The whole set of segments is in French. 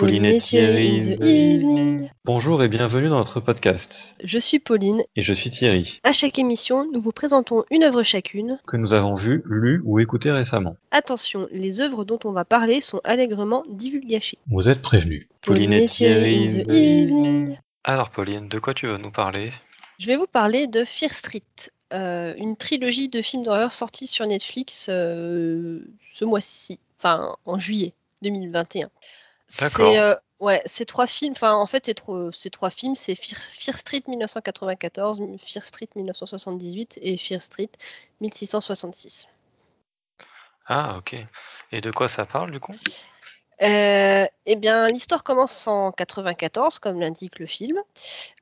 Pauline et Thierry in the evening. Bonjour et bienvenue dans notre podcast. Je suis Pauline. Et je suis Thierry, À chaque émission, nous vous présentons une œuvre chacune. que nous avons vu, lu ou écouté récemment. Attention, les œuvres dont on va parler sont allègrement divulgachées. Vous êtes prévenus. in the evening. Alors Pauline, de quoi tu veux nous parler? Je vais vous parler de Fear Street, euh, une trilogie de films d'horreur sortis sur Netflix euh, ce mois-ci, enfin en juillet 2021. D'accord. Euh, ouais, ces trois films, enfin en fait ces trois, ces trois films, c'est Fear, Fear Street 1994, Fear Street 1978 et Fear Street 1666. Ah ok. Et de quoi ça parle du coup? Euh, eh bien, l'histoire commence en 94, comme l'indique le film,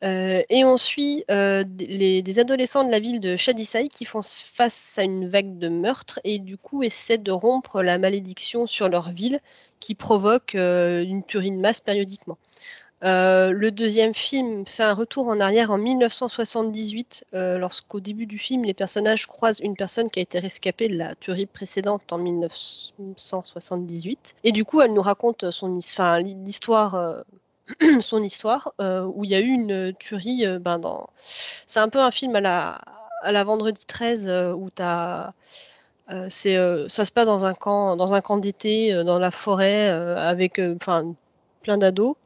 Euh, et on suit euh, des- les- des adolescents de la ville de Shadyside qui font face à une vague de meurtres et du coup essaient de rompre la malédiction sur leur ville qui provoque une tuerie de masse périodiquement. Euh, le deuxième film fait un retour en arrière en 1978, euh, lorsqu'au début du film, les personnages croisent une personne qui a été rescapée de la tuerie précédente en 1978. Et du coup, elle nous raconte son euh, histoire, où il y a eu une tuerie. ben. C'est un peu un film à la, à la Vendredi 13 euh, où t'as ça se passe dans un camp, dans un camp d'été, dans la forêt, avec plein d'ados.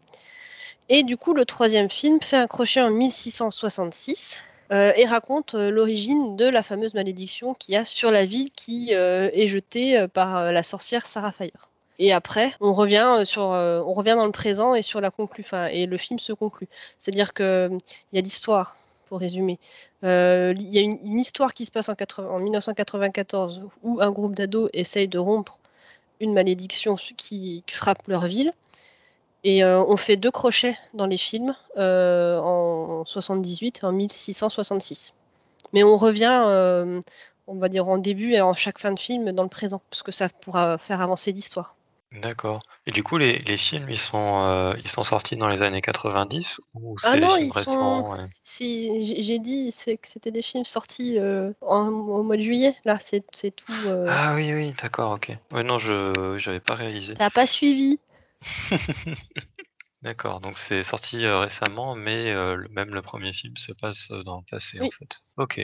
Et du coup, le troisième film fait un crochet en 1666 euh, et raconte euh, l'origine de la fameuse malédiction qu'il y a sur la ville qui euh, est jetée euh, par euh, la sorcière Sarah Fire. Et après, on revient sur, on revient dans le présent et sur la conclu, enfin, et le film se conclut. C'est-à-dire que il y a l'histoire, pour résumer. Il y a une, histoire qui se passe en, 80 en 1994 où un groupe d'ados essaye de rompre une malédiction qui frappe leur ville. Et euh, on fait deux crochets dans les films euh, en 78 et en 1666. Mais on revient, euh, on va dire en début et en chaque fin de film dans le présent, parce que ça pourra faire avancer l'histoire. D'accord. Et du coup les, les films ils sont ils sont sortis dans les années 90 ou Ah c'est des non, films ils sont- récents ouais. Si j'ai- dit que c'était des films sortis en- au mois de juillet, là c'est tout. Ah oui oui d'accord ok. Ouais non je j'avais pas réalisé. T'as pas suivi D'accord, donc c'est sorti euh, récemment, mais euh, le- même le premier film se passe euh, dans le passé en Oui. fait. Ok,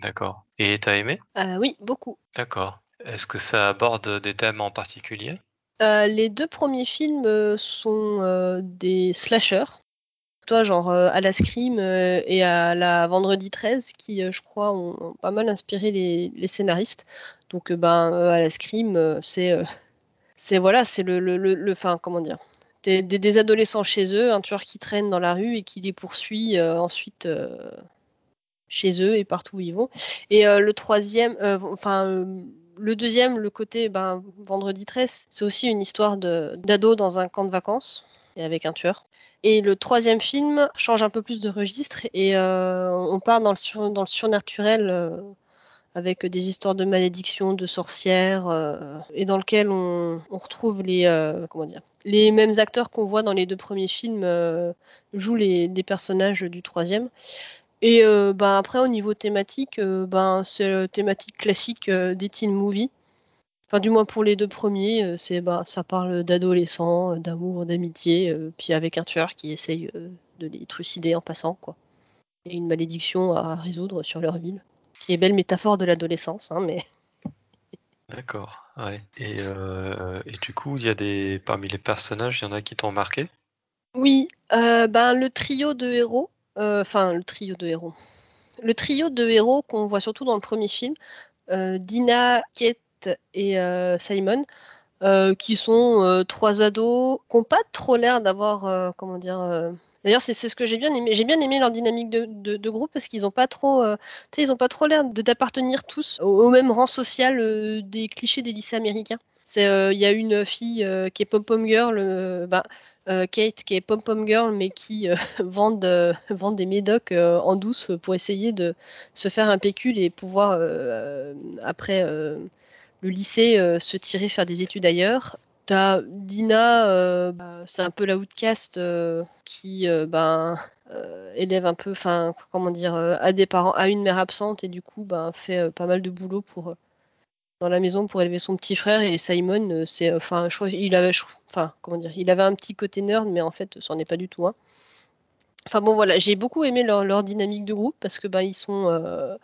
d'accord. Et t'as aimé? Oui, beaucoup. D'accord. Est-ce que ça aborde des thèmes en particulier? Les deux premiers films sont des slashers. Toi, genre à la Scream et à la Vendredi 13, qui, je crois, ont, ont pas mal inspiré les, les scénaristes. Donc, ben, à la Scream, c'est, c'est voilà, c'est le, le, le, enfin, comment dire, des, adolescents chez eux, un tueur qui traîne dans la rue et qui les poursuit euh, ensuite euh, chez eux et partout où ils vont. Et euh, le troisième, enfin, le deuxième, le côté ben, Vendredi 13, c'est aussi une histoire d'ado dans un camp de vacances et avec un tueur. Et le troisième film change un peu plus de registre et on part dans le, sur- dans le surnaturel avec des histoires de malédiction, de sorcières euh, et dans lequel on, on retrouve les, euh, comment dire, les mêmes acteurs qu'on voit dans les deux premiers films euh, jouent les, personnages du troisième. Et ben après au niveau thématique, ben c'est la thématique classique euh, des teen movies. Enfin du moins pour les deux premiers, c'est bah ça parle d'adolescents, d'amour, d'amitié, puis avec un tueur qui essaye de les trucider en passant quoi. Et une malédiction à résoudre sur leur ville, qui est belle métaphore de l'adolescence, hein, mais D'accord, ouais. Et, euh, et du coup, il y a des parmi les personnages, il y en a qui t'ont marqué? Oui, euh, ben le trio de héros, euh, enfin le trio de héros, le trio de héros qu'on voit surtout dans le premier film, Dina, Kate et Simon, qui sont trois ados qui n'ont pas trop l'air d'avoir, comment dire. D'ailleurs, c'est ce que j'ai bien aimé. J'ai bien aimé leur dynamique de, groupe parce qu'ils n'ont pas trop, euh, ils ont pas trop l'air d'appartenir tous au, même rang social euh, des clichés des lycées américains. Euh, il y a une fille qui est pom-pom girl, bah, Kate qui est pom-pom girl mais qui vend, vend des médocs en douce pour essayer de se faire un pécule et pouvoir après le lycée se tirer faire des études ailleurs. Dina, euh, bah, c'est un peu la outcast euh, qui euh, euh, élève un peu, enfin comment dire, a des parents, a une mère absente et du coup ben, fait pas mal de boulot pour, dans la maison pour élever son petit frère et Simon, c'est, enfin, il avait, un petit côté nerd, mais en fait, c'en est pas du tout. Enfin voilà, j'ai beaucoup aimé leur, dynamique de groupe parce que ils sont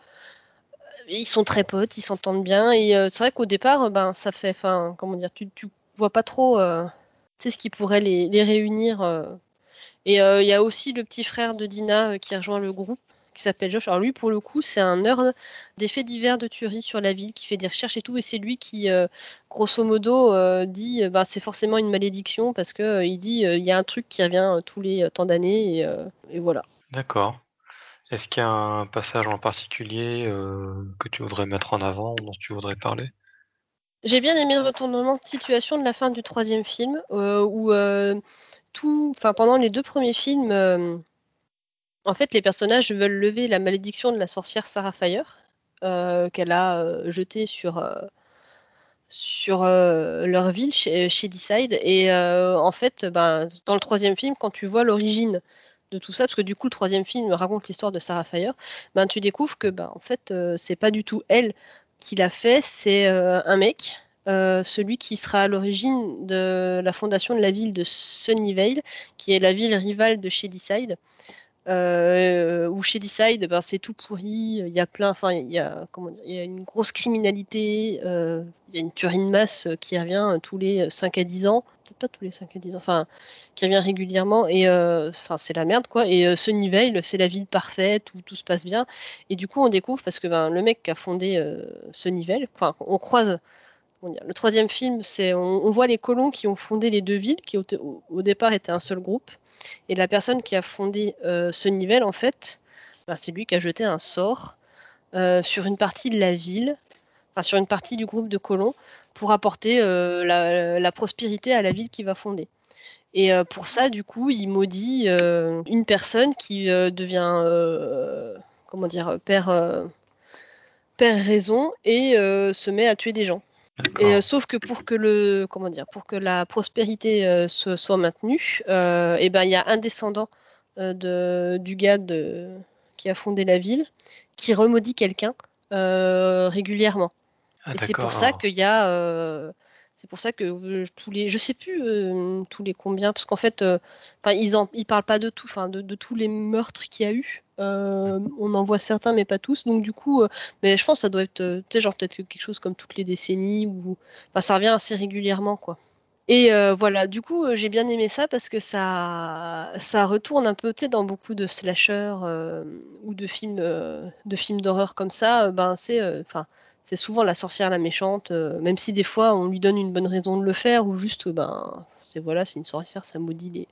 ils sont très potes, ils s'entendent bien. Et c'est vrai qu'au départ, ça fait. Enfin, comment dire, tu, tu vois pas trop euh, ce qui pourrait les, réunir. Euh. Et il y a aussi le petit frère de Dina qui rejoint le groupe, qui s'appelle Josh. Alors lui, pour le coup, c'est un nerd des faits divers de tuerie sur la ville, qui fait des recherches et tout. Et c'est lui qui, grosso modo, dit bah, c'est forcément une malédiction parce que il dit il y a un truc qui revient tous les temps d'années. Et, et voilà. D'accord. Est-ce qu'il y a un passage en particulier euh, que tu voudrais mettre en avant, dont tu voudrais parler? J'ai bien aimé le retournement de situation de la fin du troisième film, euh, où euh, tout, enfin pendant les deux premiers films, en fait les personnages veulent lever la malédiction de la sorcière Sarah Fire, qu'elle a jetée sur sur leur ville chez, chez Decide. Et en fait, ben, dans le troisième film, quand tu vois l'origine de tout ça, parce que du coup le troisième film raconte l'histoire de Sarah Fire, ben tu découvres que ben en fait euh, c'est pas du tout elle qui l'a fait, c'est euh, un mec, euh, celui qui sera à l'origine de la fondation de la ville de Sunnyvale, qui est la ville rivale de Shadyside. Euh, où chez Decide, ben, c'est tout pourri. Il y a plein, enfin, il y a comment dire, il y a une grosse criminalité. Euh, il y a une tuerie de masse qui revient tous les 5 à 10 ans, peut-être pas tous les 5 à 10 ans, enfin, qui revient régulièrement. Et euh, enfin, c'est la merde quoi. Et euh, Sunnyvale, c'est la ville parfaite où tout se passe bien. Et du coup, on découvre parce que ben, le mec qui a fondé euh, Sunnyvale, enfin, on croise. Le troisième film, c'est on, voit les colons qui ont fondé les deux villes, qui au, départ étaient un seul groupe. Et la personne qui a fondé euh, ce niveau, en fait, bah, c'est lui qui a jeté un sort euh, sur une partie de la ville, enfin sur une partie du groupe de colons, pour apporter euh, la, la, prospérité à la ville qu'il va fonder. Et pour ça, du coup, il maudit une personne qui devient, comment dire, père, père raison et se met à tuer des gens. Et, euh, sauf que pour que le comment dire pour que la prospérité euh, se, soit maintenue, euh, et ben il y a un descendant de, du gars de, qui a fondé la ville qui remaudit quelqu'un régulièrement. Ah, et c'est pour ça qu'il y a c'est pour ça que tous les, je sais plus tous les combien, parce qu'en fait, ils en, ils parlent pas de tout, enfin de, de, tous les meurtres qu'il y a eu. Euh, on en voit certains, mais pas tous. Donc du coup, mais je pense que ça doit être, tu sais, genre peut-être quelque chose comme toutes les décennies ou, enfin ça revient assez régulièrement, quoi. Et euh, voilà, du coup, j'ai bien aimé ça parce que ça, ça retourne un peu, tu sais, dans beaucoup de slashers euh, ou de films, euh, de films d'horreur comme ça. ben c'est, enfin, c'est souvent la sorcière la méchante, euh, même si des fois on lui donne une bonne raison de le faire, ou juste, ben, c'est voilà, c'est une sorcière, ça maudit les,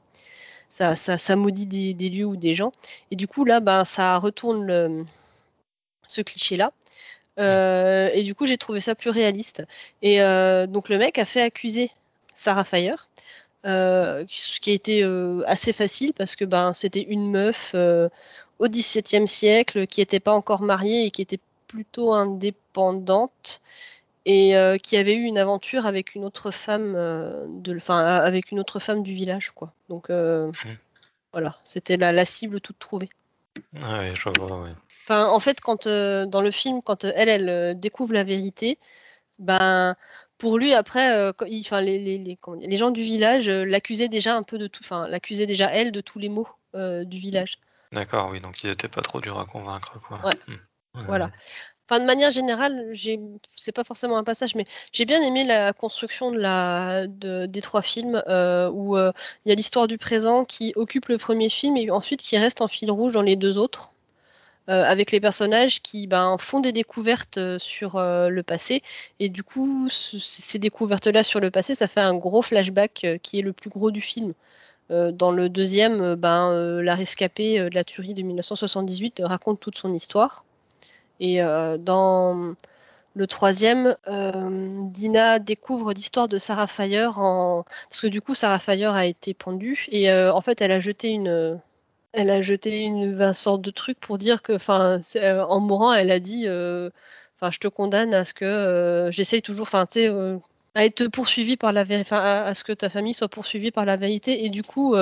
ça, maudit des, lieux ou des gens. Et du coup là, ben, ça retourne ce cliché-là. Euh, et du coup, j'ai trouvé ça plus réaliste. Et euh, donc le mec a fait accuser Sarah Fire, euh, ce qui a été assez facile parce que ben c'était une meuf au XVIIe siècle qui n'était pas encore mariée et qui était plutôt indépendante et euh, qui avait eu une aventure avec une autre femme euh, de enfin avec une autre femme du village quoi donc euh, mmh. voilà c'était la, la, cible toute trouvée ah ouais, je vois, ouais. enfin en fait quand euh, dans le film quand elle elle découvre la vérité ben pour lui après enfin les, les, les, les, gens du village l'accusaient déjà un peu de tout enfin l'accusaient déjà elle de tous les maux du village d'accord oui donc ils étaient pas trop durs à convaincre quoi ouais. Mmh. Voilà. Enfin, de manière générale, c'est pas forcément un passage, mais j'ai bien aimé la construction des trois films euh, où il euh, y a l'histoire du présent qui occupe le premier film et ensuite qui reste en fil rouge dans les deux autres, euh, avec les personnages qui ben, font des découvertes sur le passé et du coup, ces découvertes-là sur le passé, ça fait un gros flashback qui est le plus gros du film. dans le deuxième, ben, la rescapée de la tuerie de 1978 raconte toute son histoire. Et euh, dans le troisième, euh, Dina découvre l'histoire de Sarah Fire en... parce que du coup Sarah Fire a été pendue et euh, en fait elle a jeté une elle a jeté une, sorte de truc pour dire que en mourant elle a dit enfin je te condamne à ce que j'essaye toujours enfin tu sais à être poursuivi par la vérité, à, ce que ta famille soit poursuivie par la vérité. Et du coup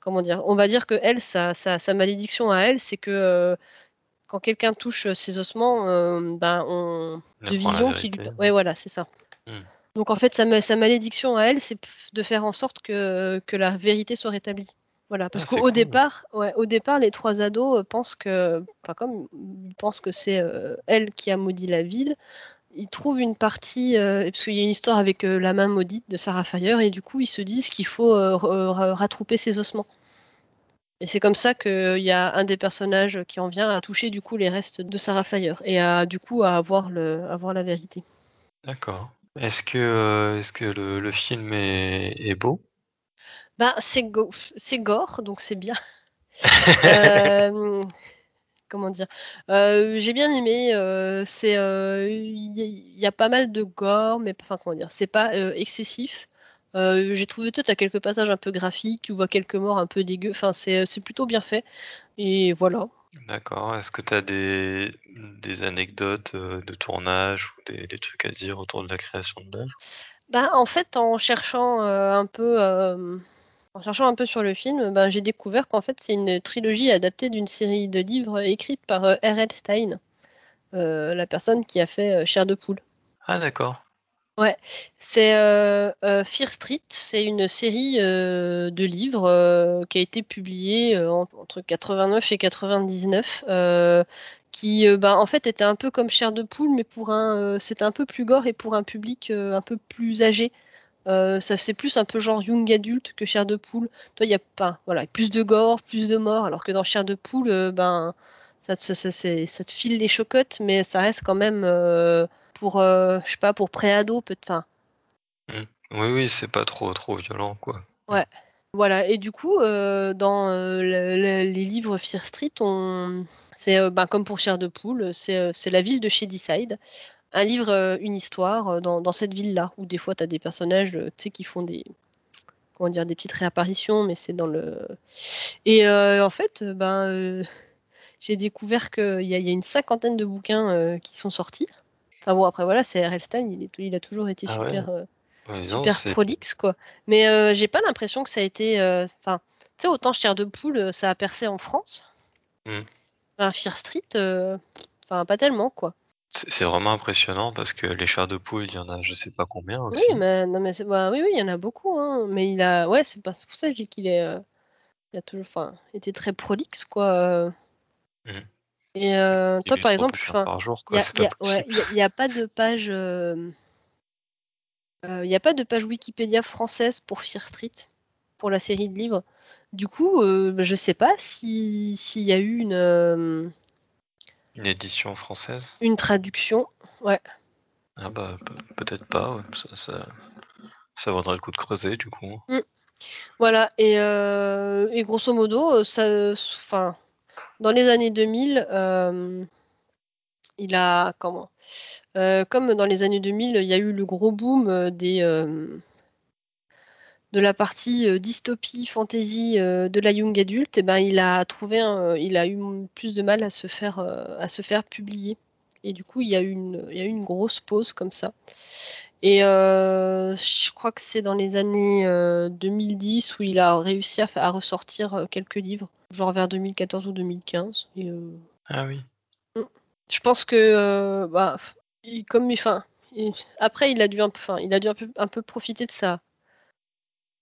comment dire on va dire que elle sa, sa malédiction à elle c'est que quand quelqu'un touche ses ossements, ben on de vision qui lui ouais voilà, c'est ça. Mmh. Donc en fait sa, sa malédiction à elle, c'est de faire en sorte que, que la vérité soit rétablie. Voilà, parce ah, qu'au départ, ouais, au départ, les trois ados pensent que, enfin comme ils pensent que c'est elle qui a maudit la ville, ils trouvent une partie, euh, parce qu'il y a une histoire avec euh, la main maudite de Sarah Fire, et du coup ils se disent qu'il faut euh, rattraper ses ossements. Et c'est comme ça qu'il y a un des personnages qui en vient à toucher du coup les restes de Sarah Fire et à du coup à avoir, le, avoir la vérité. D'accord. Est-ce que, est-ce que le, film est, beau? Bah, c'est, c'est gore, donc c'est bien. euh, comment dire? Euh, J'ai bien aimé. Euh, c'est euh, il y, a pas mal de gore, mais enfin comment dire, c'est pas excessif. J'ai trouvé peut-être à quelques passages un peu graphiques, tu vois quelques morts un peu dégueu. Enfin c'est plutôt bien fait. Et voilà. D'accord. Est-ce que tu as des, des anecdotes de tournage ou des, des, trucs à dire autour de la création de l'œuvre? Bah, en fait, en cherchant un peu en cherchant un peu sur le film, ben, j'ai découvert qu'en fait c'est une trilogie adaptée d'une série de livres écrite par euh, R.L. Stein, euh, la personne qui a fait euh, Chair de poule. Ah d'accord. Ouais, c'est Fear Street, c'est une série de livres qui a été publiée entre 89 et 99, qui ben, en fait était un peu comme Chair de poule, mais pour un, c'était un peu plus gore et pour un public un peu plus âgé. Euh, ça c'est plus un peu genre young adulte que chair de poule. Toi, il y a pas, voilà, plus de gore, plus de morts, alors que dans chair de poule, euh, ben, ça te, ça, te, file les chocottes, mais ça reste quand même euh, pour, je sais pas, pour pré-ado, peut-être. Mmh. Oui, oui, c'est pas trop, trop violent, quoi. Ouais. Voilà, et du coup, dans les livres Fear Street, on... c'est ben, comme pour Chair de Poule, c'est la ville de Shadyside un livre, euh, une histoire euh, dans, cette ville-là, où des fois tu as des personnages euh, qui font des comment dire des petites réapparitions, mais c'est dans le et en fait ben j'ai découvert qu'il y, a une cinquantaine de bouquins qui sont sortis. Enfin bon après voilà c'est R.L. Stein, il, il a toujours été ah super super prolixe quoi. Mais j'ai pas l'impression que ça a été enfin tu sais autant Chair de poule ça a percé en France. Mmh. Fear Street enfin pas tellement quoi. C'est vraiment impressionnant parce que les chars de poule, il y en a je sais pas combien Oui, mais non, mais bah, oui, oui, il y en a beaucoup, hein. Mais il a, ouais, c'est pour ça que je dis qu'il est, euh, il a toujours, enfin, été très prolixe, quoi. Euh. Et euh, toi, par exemple, il n'y a, pas de page, il y a pas de page Wikipédia française pour Fear Street, pour la série de livres. Du coup, je sais pas si s'il y a eu une une édition française? Une traduction, ouais. Ah bah peut-être pas, ça, ça, vaudrait le coup de creuser du coup. Mm. Voilà, et, euh, et, grosso modo, ça, enfin, dans les années 2000, euh, il a comment euh, Comme dans les années 2000, il y a eu le gros boom des de la partie euh, dystopie, fantasy euh, de la young adulte, et ben il a trouvé, il a eu plus de mal à se faire, euh, à se faire publier. Et du coup, il y a eu une grosse pause comme ça. Et je crois que c'est dans les années 2010 où il a réussi à, à, ressortir quelques livres, genre vers 2014 ou 2015. Et, ah oui. Mm. Je pense que, bah, comme, enfin, après il a dû un peu, enfin, il a dû un peu, un peu profiter de ça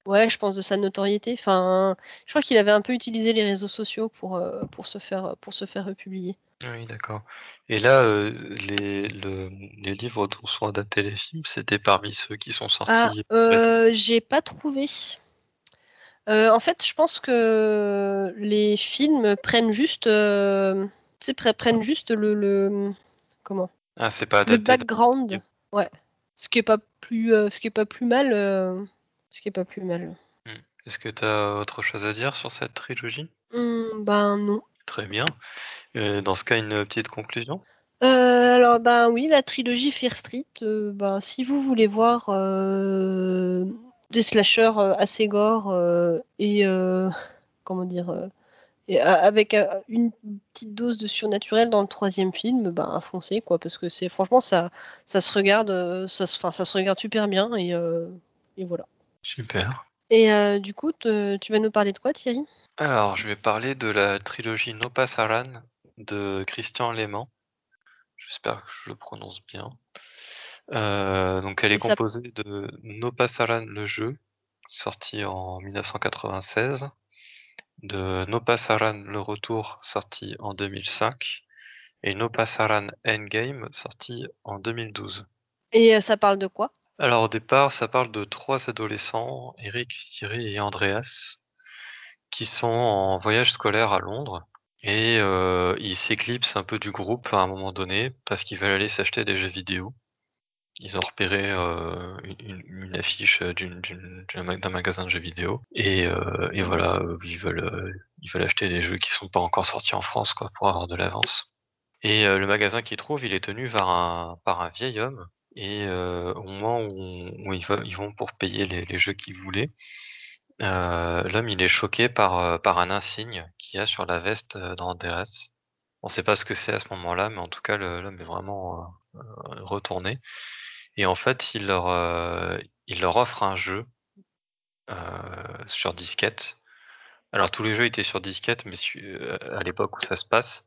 Ouais, je pense de sa notoriété. Enfin, je crois qu'il avait un peu utilisé les réseaux sociaux pour, euh, pour, se, faire, pour se faire republier. Oui, d'accord. Et là, euh, les, les livres dont sont adaptés les films, c'était parmi ceux qui sont sortis Ah, euh, j'ai pas trouvé. En fait, je pense que les films prennent juste, prennent juste le, le comment? Ah, c'est pas le background. Ouais. Ce qui est pas plus, ce qui est pas plus mal. Ce qui est pas plus mal. Hmm. Est-ce que tu as autre chose à dire sur cette trilogie? Mmh, Ben non. Très bien. Euh, dans ce cas, une petite conclusion? Euh, alors ben oui, la trilogie Fear Street, euh, ben, si vous voulez voir des slashers assez gore et comment dire et avec une petite dose de surnaturel dans le troisième film, ben foncez quoi, parce que c'est franchement ça ça se regarde ça se, ça se regarde super bien et, et voilà. Super. Et euh, du coup, tu vas nous parler de quoi, Thierry? Alors, je vais parler de la trilogie No Pasaran de Christian Léman. J'espère que je le prononce bien. Euh, donc elle est ça- composée de No Pasaran le jeu, sorti en 1996, de No Pasaran le retour, sorti en 2005, et No Pasaran Endgame, sorti en 2012. Et euh, ça parle de quoi? Alors au départ, ça parle de trois adolescents, Eric, Thierry et Andreas, qui sont en voyage scolaire à Londres. Et euh, ils s'éclipsent un peu du groupe à un moment donné parce qu'ils veulent aller s'acheter des jeux vidéo. Ils ont repéré euh, une, une affiche d'une- d'un magasin de jeux vidéo et, euh, et voilà, euh, ils veulent euh, ils veulent acheter des jeux qui sont pas encore sortis en France quoi pour avoir de l'avance. Et euh, le magasin qu'ils trouvent, il est tenu par un par un vieil homme et euh, au moment où, ils, vont pour payer les, les jeux qu'ils voulaient, euh, l'homme il est choqué par euh, par un insigne qu'il y a sur la veste euh, d'Andreas. On sait pas ce que c'est à ce moment-là, mais en tout cas l'homme est vraiment euh, euh, retourné. Et en fait, il leur, euh, offre un jeu sur disquette. Alors tous les jeux étaient sur disquette, mais à l'époque où ça se passe,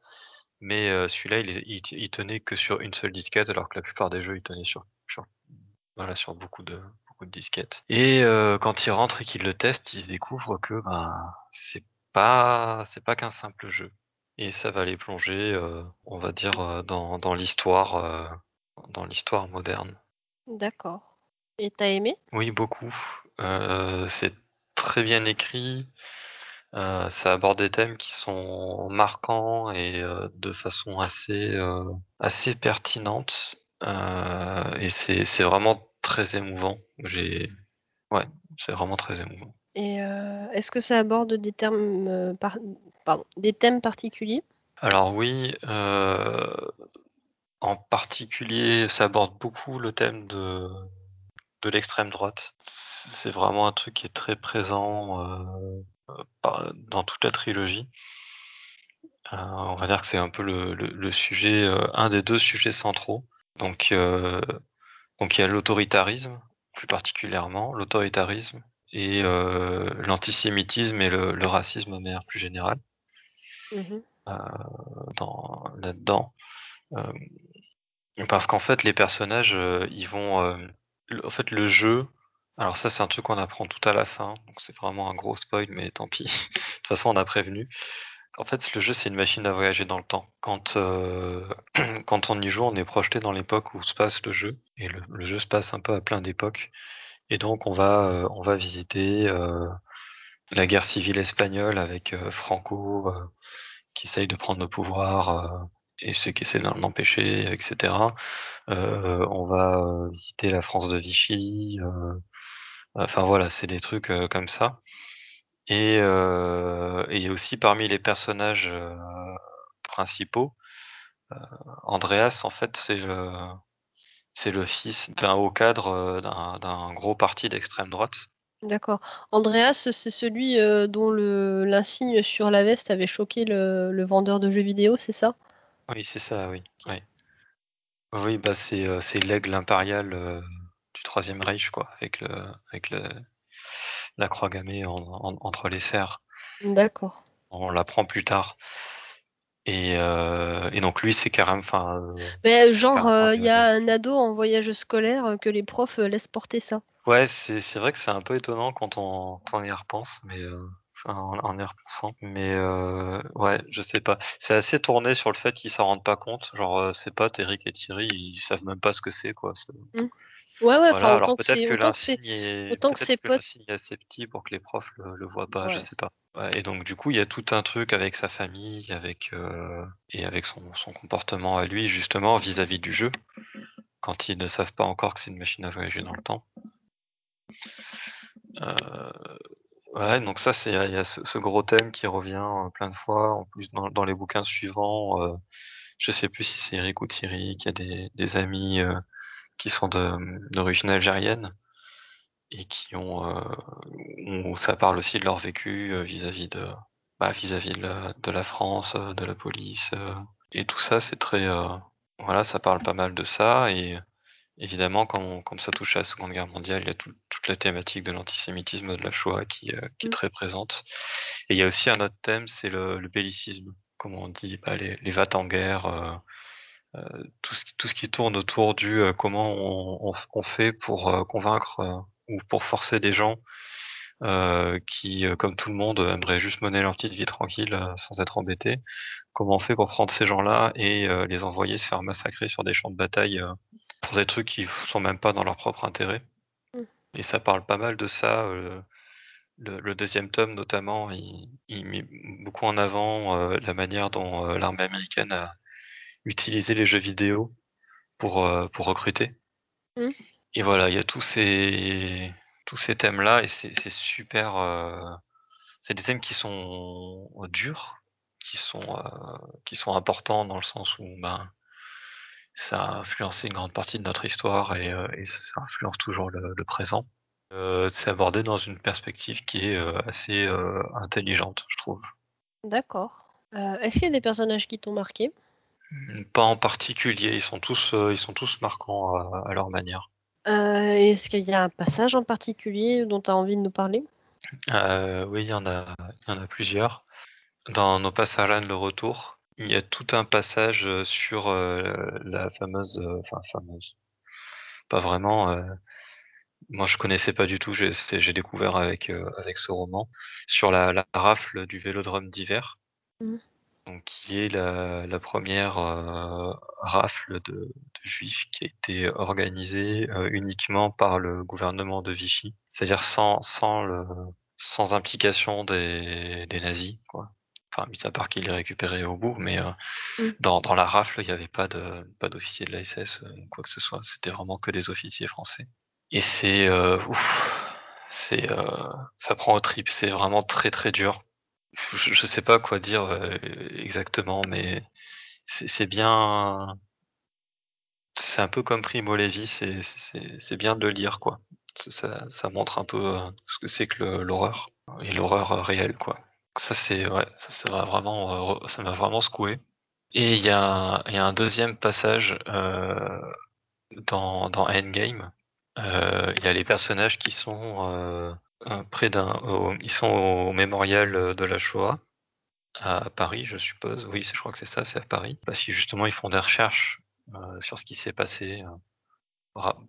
mais celui-là, il, il, tenait que sur une seule disquette, alors que la plupart des jeux, ils tenaient sur, voilà, sur beaucoup de, disquettes. Et quand il rentre et qu'il le teste, il se découvre que ben, c'est pas, c'est pas qu'un simple jeu. Et ça va les plonger, euh, on va dire, euh, dans, dans l'histoire, euh, dans l'histoire moderne. D'accord. Et t'as aimé? Oui, beaucoup. Euh, c'est très bien écrit. Ça aborde des thèmes qui sont marquants et de façon assez assez pertinente. Et c'est c'est vraiment très émouvant. J'ai ouais, c'est vraiment très émouvant. Et euh, est-ce que ça aborde des termes, euh, par- pardon, des thèmes particuliers? Alors oui, euh, en particulier, ça aborde beaucoup le thème de de l'extrême droite. C'est vraiment un truc qui est très présent par- dans toute la trilogie. On va dire que c'est un peu le, le, le sujet, un des deux sujets centraux. Donc, donc il y a l'autoritarisme, plus particulièrement, l'autoritarisme et euh, l'antisémitisme et le, le racisme de manière plus générale Mhm. euh, dans, là-dedans. Euh, parce qu'en fait, les personnages, ils vont, en fait, le jeu. Alors ça, c'est un truc qu'on apprend tout à la fin, donc c'est vraiment un gros spoil, mais tant pis. de toute façon, on a prévenu. En fait, le jeu, c'est une machine à voyager dans le temps. Quand, euh, quand on y joue, on est projeté dans l'époque où se passe le jeu. Et le, jeu se passe un peu à plein d'époques. Et donc, on va, euh, on va visiter euh, la guerre civile espagnole avec Franco qui essaye de prendre le pouvoir et ceux qui essaient d'en empêcher, etc. On va visiter la France de Vichy. enfin voilà, c'est des trucs comme ça. Et, euh, et aussi parmi les personnages euh, principaux, euh, Andreas, en fait, c'est le, c'est le fils d'un haut cadre d'un, d'un gros parti d'extrême droite. D'accord. Andreas, c'est celui dont le l'insigne sur la veste avait choqué le, le vendeur de jeux vidéo, c'est ça? Oui, c'est ça, oui. Oui, oui bah c'est, c'est l'aigle impérial du Troisième Reich, quoi, avec, le, avec le, la croix gammée en, en- entre les serres. D'accord. On l'apprend plus tard. Et, euh, et donc lui, c'est carrément, enfin, euh, Mais genre, euh, il des y a un ado en voyage scolaire que les profs laissent porter ça. Ouais, c'est c'est vrai que c'est un peu étonnant quand on, quand on y repense, mais euh, en, en y repensant. Mais euh, ouais, je sais pas. C'est assez tourné sur le fait qu'ils s'en rendent pas compte. Genre ses potes, Eric et Thierry, ils savent même pas ce que c'est quoi. Hmm. Ouais, ouais. Enfin, Voilà. Alors autant que peut-être que autant l'insigne est autant que peut-être ses que potes. est assez petit pour que les profs le, le voient pas. Je Ouais. sais pas. Et donc du coup, il y a tout un truc avec sa famille, avec euh, et avec son, son comportement à lui justement vis-à-vis du jeu, quand ils ne savent pas encore que c'est une machine à voyager dans le temps. Euh, Ouais, donc ça, c'est, il y a ce, ce gros thème qui revient euh, plein de fois. En plus, dans, dans les bouquins suivants, euh, je sais plus si c'est Eric ou Thierry, qui a des, des amis euh, qui sont d'origine algérienne et qui ont, euh, où ça parle aussi de leur vécu euh, vis-à-vis de, bah, vis-à-vis de la, de la France, euh, de la police, euh, et tout ça, c'est très, euh, voilà, ça parle pas mal de ça et Évidemment, quand, comme ça touche à la Seconde Guerre mondiale, il y a tout- toute la thématique de l'antisémitisme de la Shoah qui, euh, qui est Hmm. très présente. Et il y a aussi un autre thème, c'est le, le bellicisme. comment on dit, bah, les les va t en guerre, tout ce qui tout ce qui tourne autour du, comment on on on fait pour, convaincre, ou pour forcer des gens, qui, comme tout le monde, aimeraient juste mener leur petite vie tranquille, sans être embêtés. Comment on fait pour prendre ces gens-là et les envoyer se faire massacrer sur des champs de bataille, pour des trucs qui sont même pas dans leur propre intérêt? Mmh. Et ça parle pas mal de ça, le le 2 tome notamment, il il met beaucoup en avant, la manière dont, l'armée américaine a utilisé les jeux vidéo pour, pour recruter. Mmh. Et voilà, il y a tous ces tous ces thèmes-là et c'est super, c'est des thèmes qui sont durs, qui sont, qui sont importants dans le sens où, ben, ça a influencé une grande partie de notre histoire et et ça influence toujours le le présent. C'est abordé dans une perspective qui est, assez, intelligente, je trouve. D'accord. Est-ce qu'il y a des personnages qui t'ont marqué? Pas en particulier, ils sont tous, ils sont tous marquants à à leur manière. Heu, est-ce qu'il y a un passage en particulier dont tu as envie de nous parler? Oui, il y en a il y en a plusieurs. Dans Nos Pas le retour, il y a tout un passage, sur, la fameuse, enfin fameuse, pas vraiment, moi je connaissais pas du tout, j'ai découvert avec, avec ce roman, sur la la rafle du Vélodrome d'hiver. Mmh. Donc qui est la la 1re, rafle de de juifs qui a été organisée, uniquement par le gouvernement de Vichy. C'est-à-dire sans sans le sans implication des des nazis, quoi. Enfin, mis à part qu'ils les récupéraient au bout, mais, Mmh. dans dans la rafle, il y avait pas de pas d'officiers de la SS, quoi que ce soit. C'était vraiment que des officiers français. Et c'est, ouf, c'est, ça prend aux tripes, c'est vraiment très, très dur. Je sais pas quoi dire, exactement, mais c'est bien c'est un peu comme Primo Levi, c'est bien de lire, quoi. Ça ça montre un peu, ce que c'est que l'horreur et l'horreur, réelle, quoi. Ça c'est ouais, ça ça m'a vraiment, ça m'a vraiment secoué. Et il y y a un 2e passage, heu, dans dans Endgame. Il y a les personnages qui sont, heu, près d'un ils sont au mémorial, de la Shoah, à Paris, je suppose. Oui, je crois que c'est ça, c'est à Paris. Parce que justement, ils font des recherches, heu, sur ce qui s'est passé,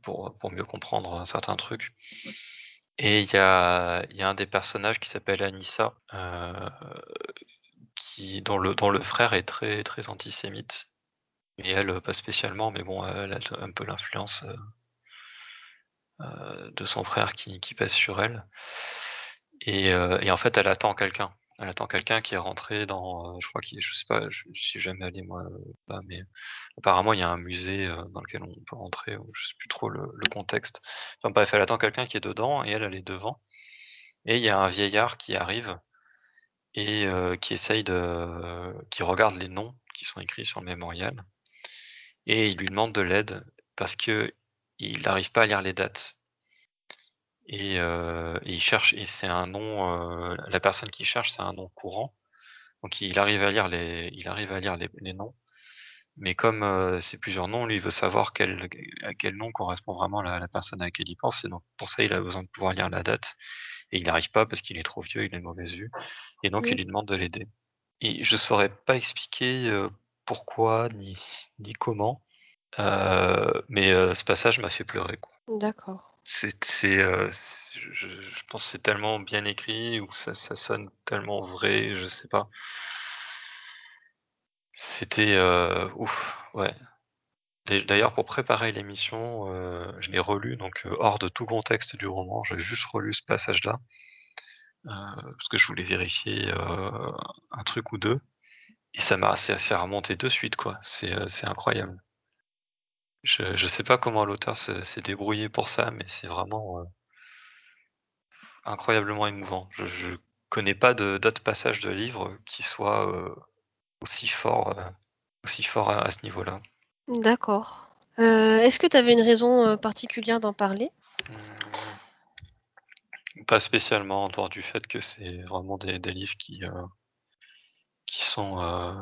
pour pour mieux comprendre certains trucs. Et il y a il y a un des personnages qui s'appelle Anissa, qui dont le dont le frère est très, très antisémite. Et elle, pas spécialement, mais bon, elle a un peu l'influence, de son frère qui qui pèse sur elle. Et heu, et en fait, elle attend quelqu'un. Elle attend quelqu'un qui est rentré dans, je crois qu'il je sais pas, je j'y suis jamais allé moi, là, mais apparemment il y a un musée, dans lequel on peut rentrer, je sais plus trop le le contexte. Enfin bref, elle attend quelqu'un qui est dedans et elle, elle est devant. Et il y a un vieillard qui arrive et heu, qui essaye de qui regarde les noms qui sont écrits sur le mémorial. Et il lui demande de l'aide parce qu'il arrive pas à lire les dates. Et heu, il cherche et c'est un nom, la personne qu'il cherche, c'est un nom courant. Donc il arrive à lire les il arrive à lire les les noms. Mais comme, c'est plusieurs noms, lui, il veut savoir quel à quel nom correspond vraiment la la personne à laquelle il pense et donc pour ça, il a besoin de pouvoir lire la date et il arrive pas parce qu'il est trop vieux, il a une mauvaise vue et donc il lui demande de l'aider. Et je saurais pas expliquer, pourquoi ni ni comment, mais, ce passage m'a fait pleurer, quoi. D'accord. C'est heu, je je pense c'est tellement bien écrit ou ça ça sonne tellement vrai, je sais pas. C'était, heu, ouf, ouais. D'a d'ailleurs pour préparer l'émission, heu, je l'ai relu donc, hors de tout contexte du roman, j'ai juste relu ce passage-là. Parce que je voulais vérifier, un truc ou 2 et ça m'a c'est remonté de suite, quoi. C'est, c'est incroyable. Je je sais pas comment l'auteur se s'est débrouillé pour ça, mais c'est vraiment, incroyablement émouvant. Je je connais pas de d'autres passages de livres qui soient, aussi forts, aussi forts à à ce niveau-là. D'accord. Heu, est-ce que tu avais une raison, particulière d'en parler? Mmh. Pas spécialement, en dehors du fait que c'est vraiment des des livres qui, heu qui sont, heu,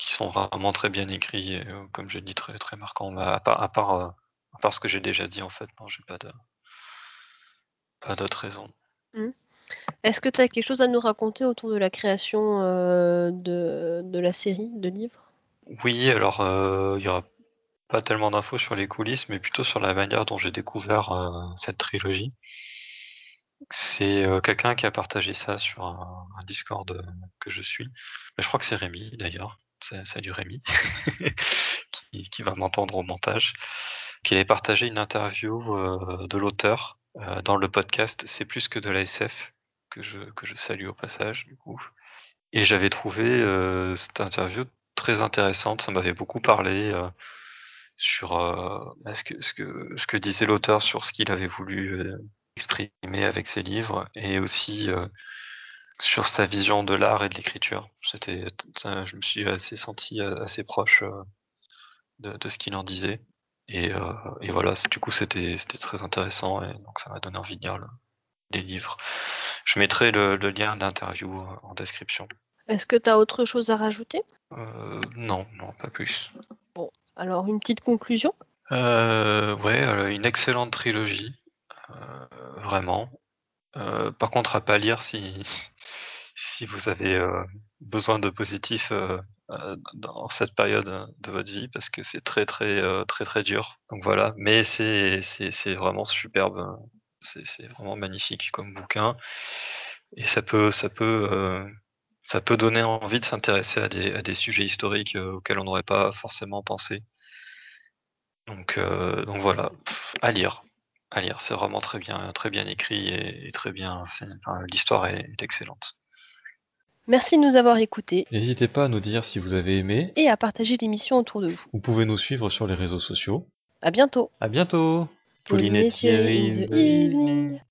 qui sont vraiment très bien écrits et comme j'ai dit très, très marquants. Bah, à part à part, à part ce que j'ai déjà dit en fait, non j'ai pas de pas d'autres raisons. Mmh. Est-ce que tu as quelque chose à nous raconter autour de la création euh, de, de la série de livres? Oui, alors euh, il y aura pas tellement d'infos sur les coulisses, mais plutôt sur la manière dont j'ai découvert euh, cette trilogie. C'est euh, quelqu'un qui a partagé ça sur un, un Discord euh, que je suis. Mais je crois que c'est Rémi d'ailleurs. Du Rémi qui, va m'entendre au montage. Qui avait partagé une interview euh, de l'auteur euh, dans le podcast C'est plus que de la SF que je que je salue au passage du coup. Et j'avais trouvé euh, cette interview très intéressante. Ça m'avait beaucoup parlé sur ce, que, ce, que, ce que disait l'auteur sur ce qu'il avait voulu exprimer avec ses livres et aussi sur sa vision de l'art et de l'écriture. C'était, ça, je me suis assez senti euh, assez proche euh, de, de ce qu'il en disait. Et, euh, et voilà, du coup, c'était, c'était très intéressant et donc ça m'a donné envie de lire le- les livres. Je mettrai le, le lien d'interview euh, en description. Est-ce que tu as autre chose à rajouter? Euh, non, non, pas plus. Alors, une petite conclusion? Euh, ouais, euh, une excellente trilogie, euh, vraiment. Euh, par contre, à pas lire si si vous avez euh, besoin de positif euh, euh, dans cette période de votre vie, parce que c'est très très très très dur. Donc voilà, mais c'est c'est vraiment superbe. C'est c'est vraiment magnifique comme bouquin et ça peut ça peut ça peut donner envie de s'intéresser à des à des sujets historiques auxquels on n'aurait pas forcément pensé. Donc, euh, donc voilà, à lire. À lire, c'est vraiment très bien, très bien écrit et, très bien. L'histoire est excellente. Merci de nous avoir écoutés N'hésitez pas à nous dire si vous avez aimé. et à partager l'émission autour de vous. Vous pouvez nous suivre sur les réseaux sociaux. À bientôt À bientôt Pauline et